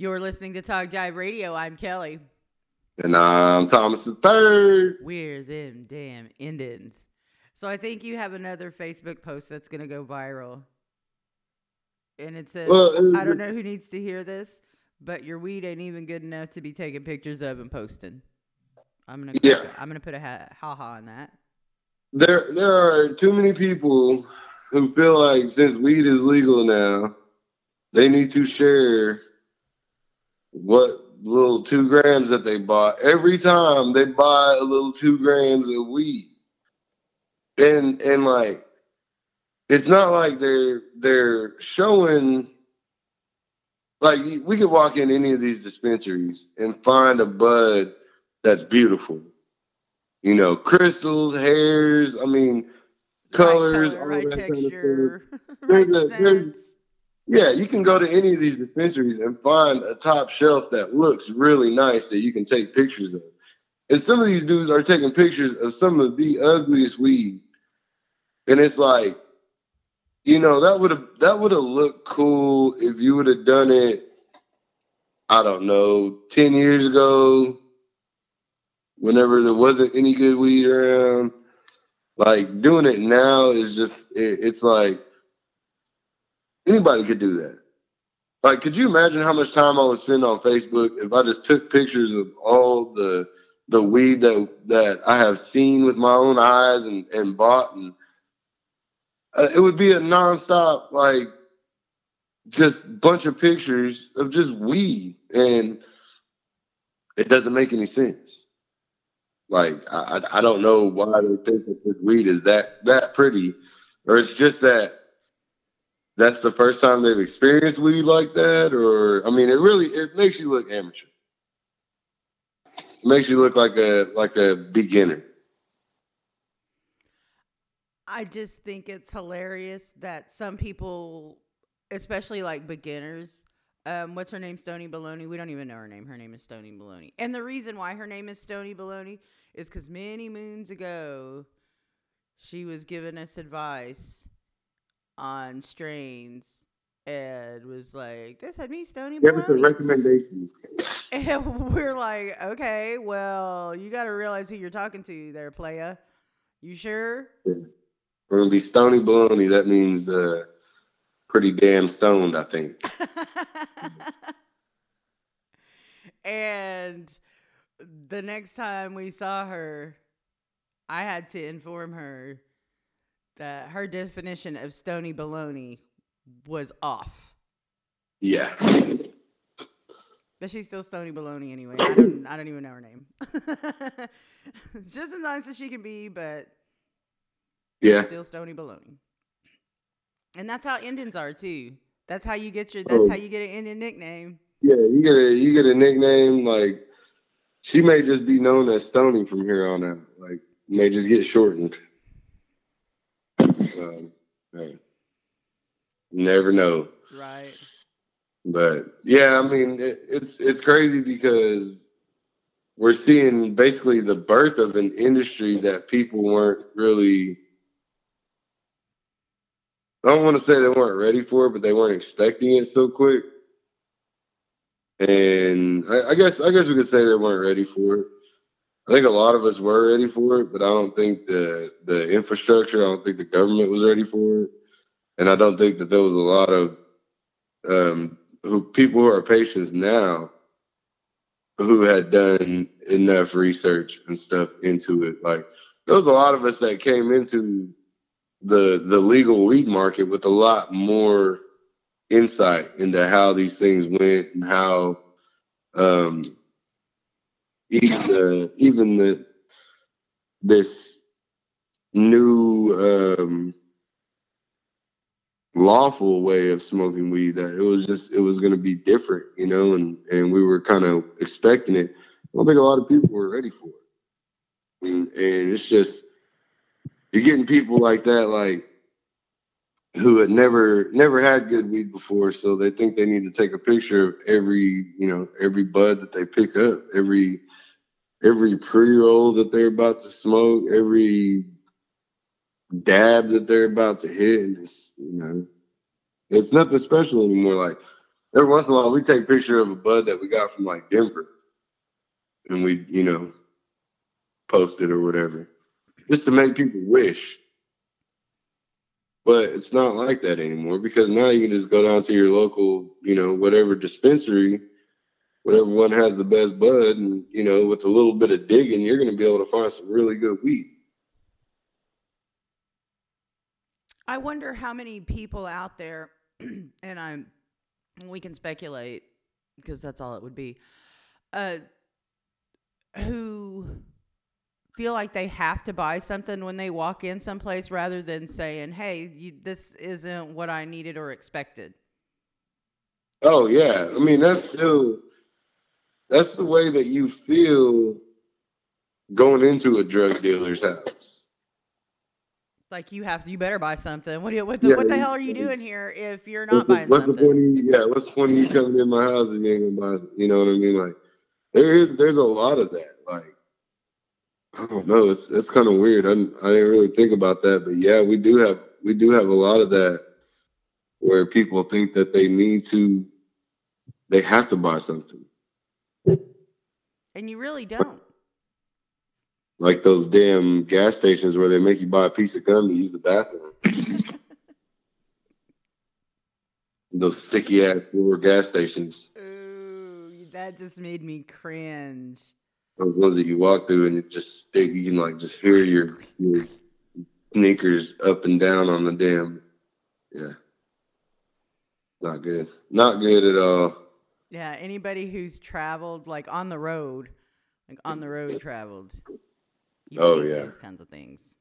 You're listening to Talk Jive Radio. I'm Kelly. And I'm Thomas the Third. We're them damn Indians. So I think you have another Facebook post that's gonna go viral. And it says Well, I don't know who needs to hear this, but your weed ain't even good enough to be taking pictures of and posting. I'm gonna Yeah. I'm gonna put a ha ha ha on that. There, there are too many people who feel like since weed is legal now, they need to share what little two grams that they bought every time they buy a little two grams of weed. And and like, it's not like they're they're showing. Like we could walk in any of these dispensaries and find a bud that's beautiful. You know, crystals, hairs. I mean, colors, right color, right that kind of stuff. texture, right there's- scents. Yeah, you can go to any of these dispensaries and find a top shelf that looks really nice that you can take pictures of. And some of these dudes are taking pictures of some of the ugliest weed. And it's like, you know, that would have that would have looked cool if you would have done it, I don't know, 10 years ago, whenever there wasn't any good weed around. Like doing it now is just it, it's like anybody could do that. Like, could you imagine how much time I would spend on Facebook if I just took pictures of all the the weed that that I have seen with my own eyes and and bought, and uh, it would be a nonstop like just bunch of pictures of just weed, and it doesn't make any sense. Like, I I don't know why they think that this weed is that that pretty, or it's just that that's the first time they've experienced weed like that or i mean it really it makes you look amateur it makes you look like a like a beginner I just think it's hilarious that some people, especially like beginners, um, what's her name? Stony Baloney. We don't even know her name. Her name is Stony Baloney. And the reason why her name is Stony Baloney is because many moons ago, she was giving us advice on strains and was like, "This had me Stony give us a Baloney." recommendation And we're like, "Okay, well, you got to realize who you're talking to, there, playa. You sure?" we're gonna be stony baloney that means uh pretty damn stoned i think and the next time we saw her, I had to inform her that her definition of stony baloney was off. yeah But she's still stony baloney anyway. I don't, I don't even know her name. Just as nice as she can be, but yeah still stony baloney. And that's how Indians are too. That's how you get your. That's Oh. how you get an Indian nickname. yeah you get a you get a nickname like she may just be known as stony from here on out like may just get shortened um, hey, never know Right. But yeah, I mean, it, it's it's crazy because we're seeing basically the birth of an industry that people weren't really. I don't want to say they weren't ready for, it, but they weren't expecting it so quick. And I, I guess I guess we could say they weren't ready for it. I think a lot of us were ready for it, but I don't think the the infrastructure, I don't think the government was ready for it, and I don't think that there was a lot of um, who people who are patients now who had done enough research and stuff into it. Like there was a lot of us that came into the the legal weed market with a lot more insight into how these things went and how um, even the even the this new um, lawful way of smoking weed that it was just it was going to be different you know and and we were kind of expecting it. I don't think a lot of people were ready for it. And, and it's just you're getting people like that like who had never never had good weed before so they think they need to take a picture of every you know every bud that they pick up every every pre-roll that they're about to smoke every dab that they're about to hit it's you know it's nothing special anymore like every once in a while we take a picture of a bud that we got from like Denver, and we you know post it or whatever, just to make people wish. But it's not like that anymore because now you can just go down to your local, you know, whatever dispensary, whatever one has the best bud, and you know, with a little bit of digging, you're going to be able to find some really good weed. I wonder how many people out there, and I'm, we can speculate because that's all it would be, uh, who feel like they have to buy something when they walk in someplace rather than saying, "Hey, you, this isn't what I needed or expected." Oh yeah, I mean that's still that's the way that you feel going into a drug dealer's house. Like you have, you better buy something. What do you, what the, Yeah, what the hell are you doing here if you're not the, buying what's the something? point of yeah, what's the point of you coming in my house and you ain't gonna buy you know what I mean? Like there is there's a lot of that. Like I don't know, it's it's kind of weird. I didn't, I didn't really think about that, but yeah, we do have we do have a lot of that where people think that they need to they have to buy something. And you really don't. Like those damn gas stations where they make you buy a piece of gum to use the bathroom. those sticky ass floor gas stations. Ooh, that just made me cringe. Those ones that you walk through and it just stick you can like just hear your, your sneakers up and down on the damn yeah. Not good. Not good at all. Yeah, anybody who's traveled like on the road, like on the road traveled. You've Oh, yeah. those kinds of things.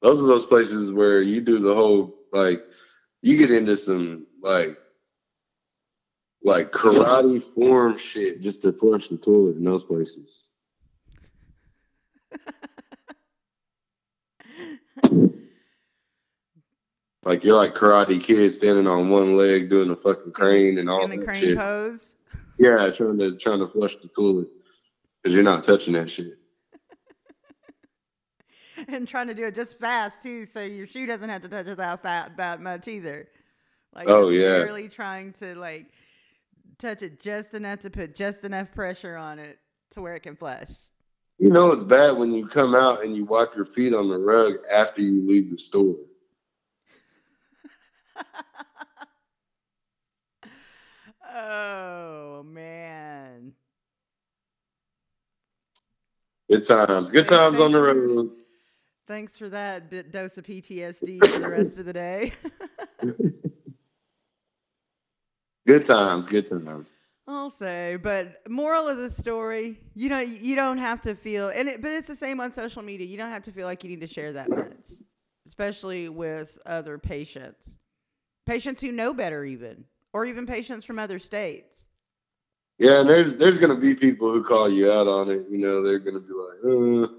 Those are those places where you do the whole like you get into some like like karate form shit just to flush the toilet in those places. Like you're like karate kid standing on one leg doing the fucking crane and all In the crane shit. pose. Yeah, trying to trying to flush the toilet because you're not touching that shit. and trying to do it just fast too, so your shoe doesn't have to touch it that fat that much either. Like Oh, yeah. really trying to like touch it just enough to put just enough pressure on it to where it can flush. You know it's bad when you come out and you wipe your feet on the rug after you leave the store. oh man. Good times. Good times on the for- road. Thanks for that bit dose of PTSD for the rest of the day. Good times. Good times. I'll say, but moral of the story, you know, you don't have to feel, and it, but it's the same on social media. You don't have to feel like you need to share that much, especially with other patients, patients who know better, even, or even patients from other states. Yeah, and there's there's gonna be people who call you out on it. You know, they're gonna be like, uh,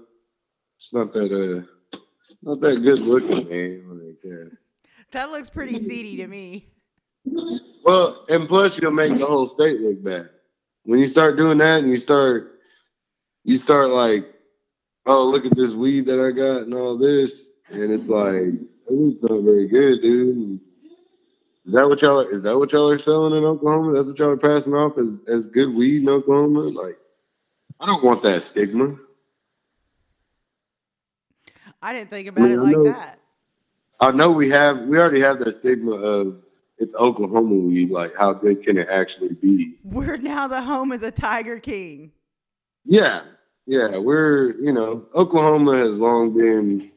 it's not that uh, not that good looking, man. Like, yeah. That looks pretty seedy to me. Well, and plus you'll make the whole state look bad when you start doing that, and you start you start like, oh, look at this weed that I got and all this, and it's like, it looks not very good, dude. Is that what y'all are, is that what y'all are selling in Oklahoma? That's what y'all are passing off as as good weed in Oklahoma? Like, I don't want that stigma. I didn't think about Yeah, it I like know. that. I know we have we already have that stigma of it's Oklahoma weed. Like, how good can it actually be? We're now the home of the Tiger King. Yeah, yeah, we're you know Oklahoma has long been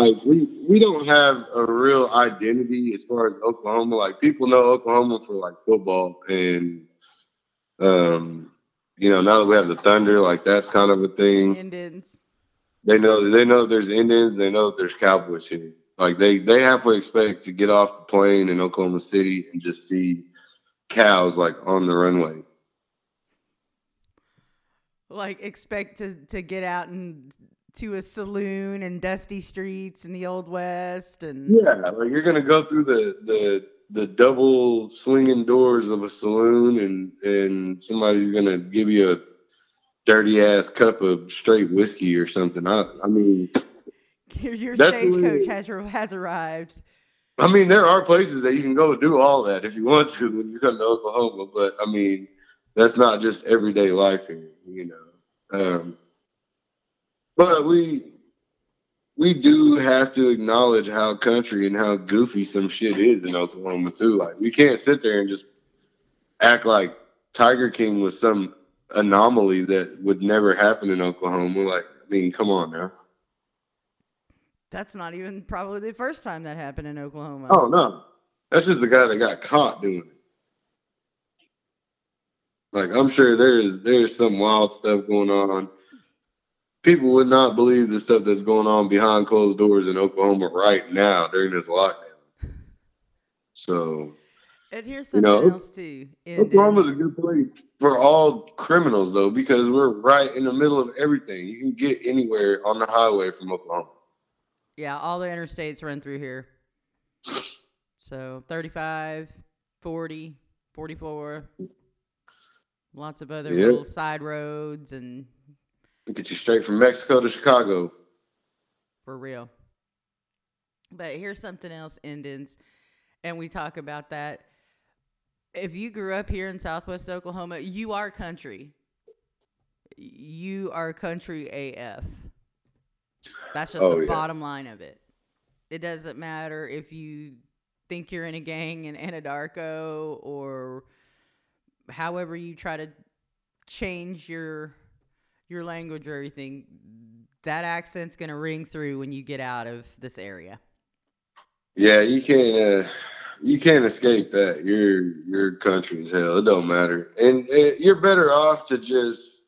like we we don't have a real identity as far as Oklahoma. Like people know Oklahoma for like football and um you know now that we have the Thunder, like that's kind of a thing. Indians. They know they know there's Indians. They know there's Cowboys here. Like they they halfway expect to get off the plane in Oklahoma City and just see cows like on the runway. like expect to to get out and to a saloon and dusty streets in the old west and Yeah, like you're gonna go through the the the double swinging doors of a saloon, and and somebody's gonna give you a dirty ass cup of straight whiskey or something. I I mean, your stagecoach has has arrived I mean, there are places that you can go do all that if you want to when you come to Oklahoma, but I mean, that's not just everyday life here, you know. Um, but we we do have to acknowledge how country and how goofy some shit is in Oklahoma too. Like we can't sit there and just act like Tiger King was some anomaly that would never happen in Oklahoma. Like, I mean, come on now. That's not even probably the first time that happened in Oklahoma. Oh no, that's just the guy that got caught doing it. Like I'm sure there's there's some wild stuff going on. People would not believe the stuff that's going on behind closed doors in Oklahoma right now during this lockdown. So and here's something you know, else too. Oklahoma's a good place for all criminals though, because we're right in the middle of everything. You can get anywhere on the highway from Oklahoma. Yeah, all the interstates run through here. So 35, 40, 44, lots of other little side roads and get you straight from Mexico to Chicago. For real. But here's something else, Indians, and we talk about that. If you grew up here in Southwest Oklahoma, you are country. You are country AF. That's just oh, the yeah. bottom line of it. It doesn't matter if you think you're in a gang in Anadarko or however you try to change your your language or everything. That accent's gonna ring through when you get out of this area. Yeah, you can't. Uh, you can't escape that. Your your country as hell. It don't matter, and uh, you're better off to just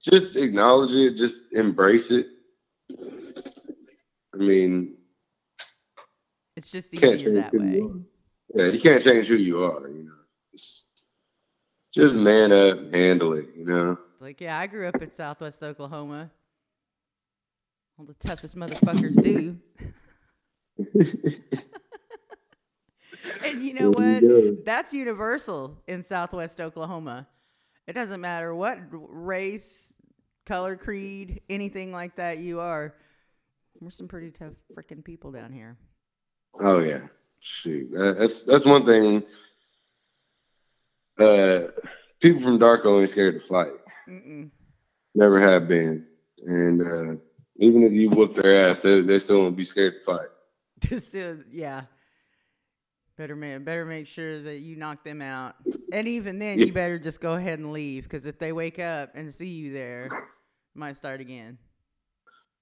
just acknowledge it, just embrace it, I mean, it's just easier that way. Yeah, you can't change who you are. You know, just, just man up, handle it. You know. Like, yeah, I grew up in Southwest Oklahoma. All the toughest motherfuckers do. and you know what? That's universal in Southwest Oklahoma. It doesn't matter what race, color, creed, anything like that you are. We're some pretty tough freaking people down here. Oh yeah, shoot, that's that's one thing. Uh, people from Darko ain't scared to fight. Mm-mm. Never have been, and uh, even if you whoop their ass, they they still won't be scared to fight. still, yeah. Better man, better make sure that you knock them out, and even then, yeah. you better just go ahead and leave because if they wake up and see you there, might start again.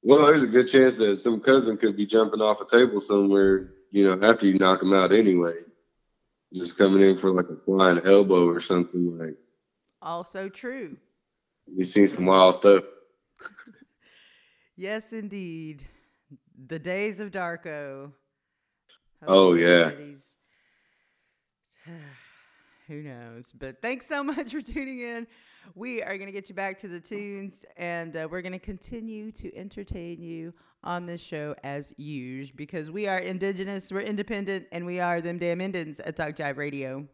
Well, there's a good chance that some cousin could be jumping off a table somewhere, you know, after you knock them out anyway. Just coming in for like a flying elbow or something like. Also true. You've seen some wild stuff. yes, indeed. The days of Darko. oh yeah. Who knows? But thanks so much for tuning in. We are going to get you back to the tunes and uh, we're going to continue to entertain you on this show as usual because we are indigenous, we're independent, and we are them damn Indians at Talk Jive Radio.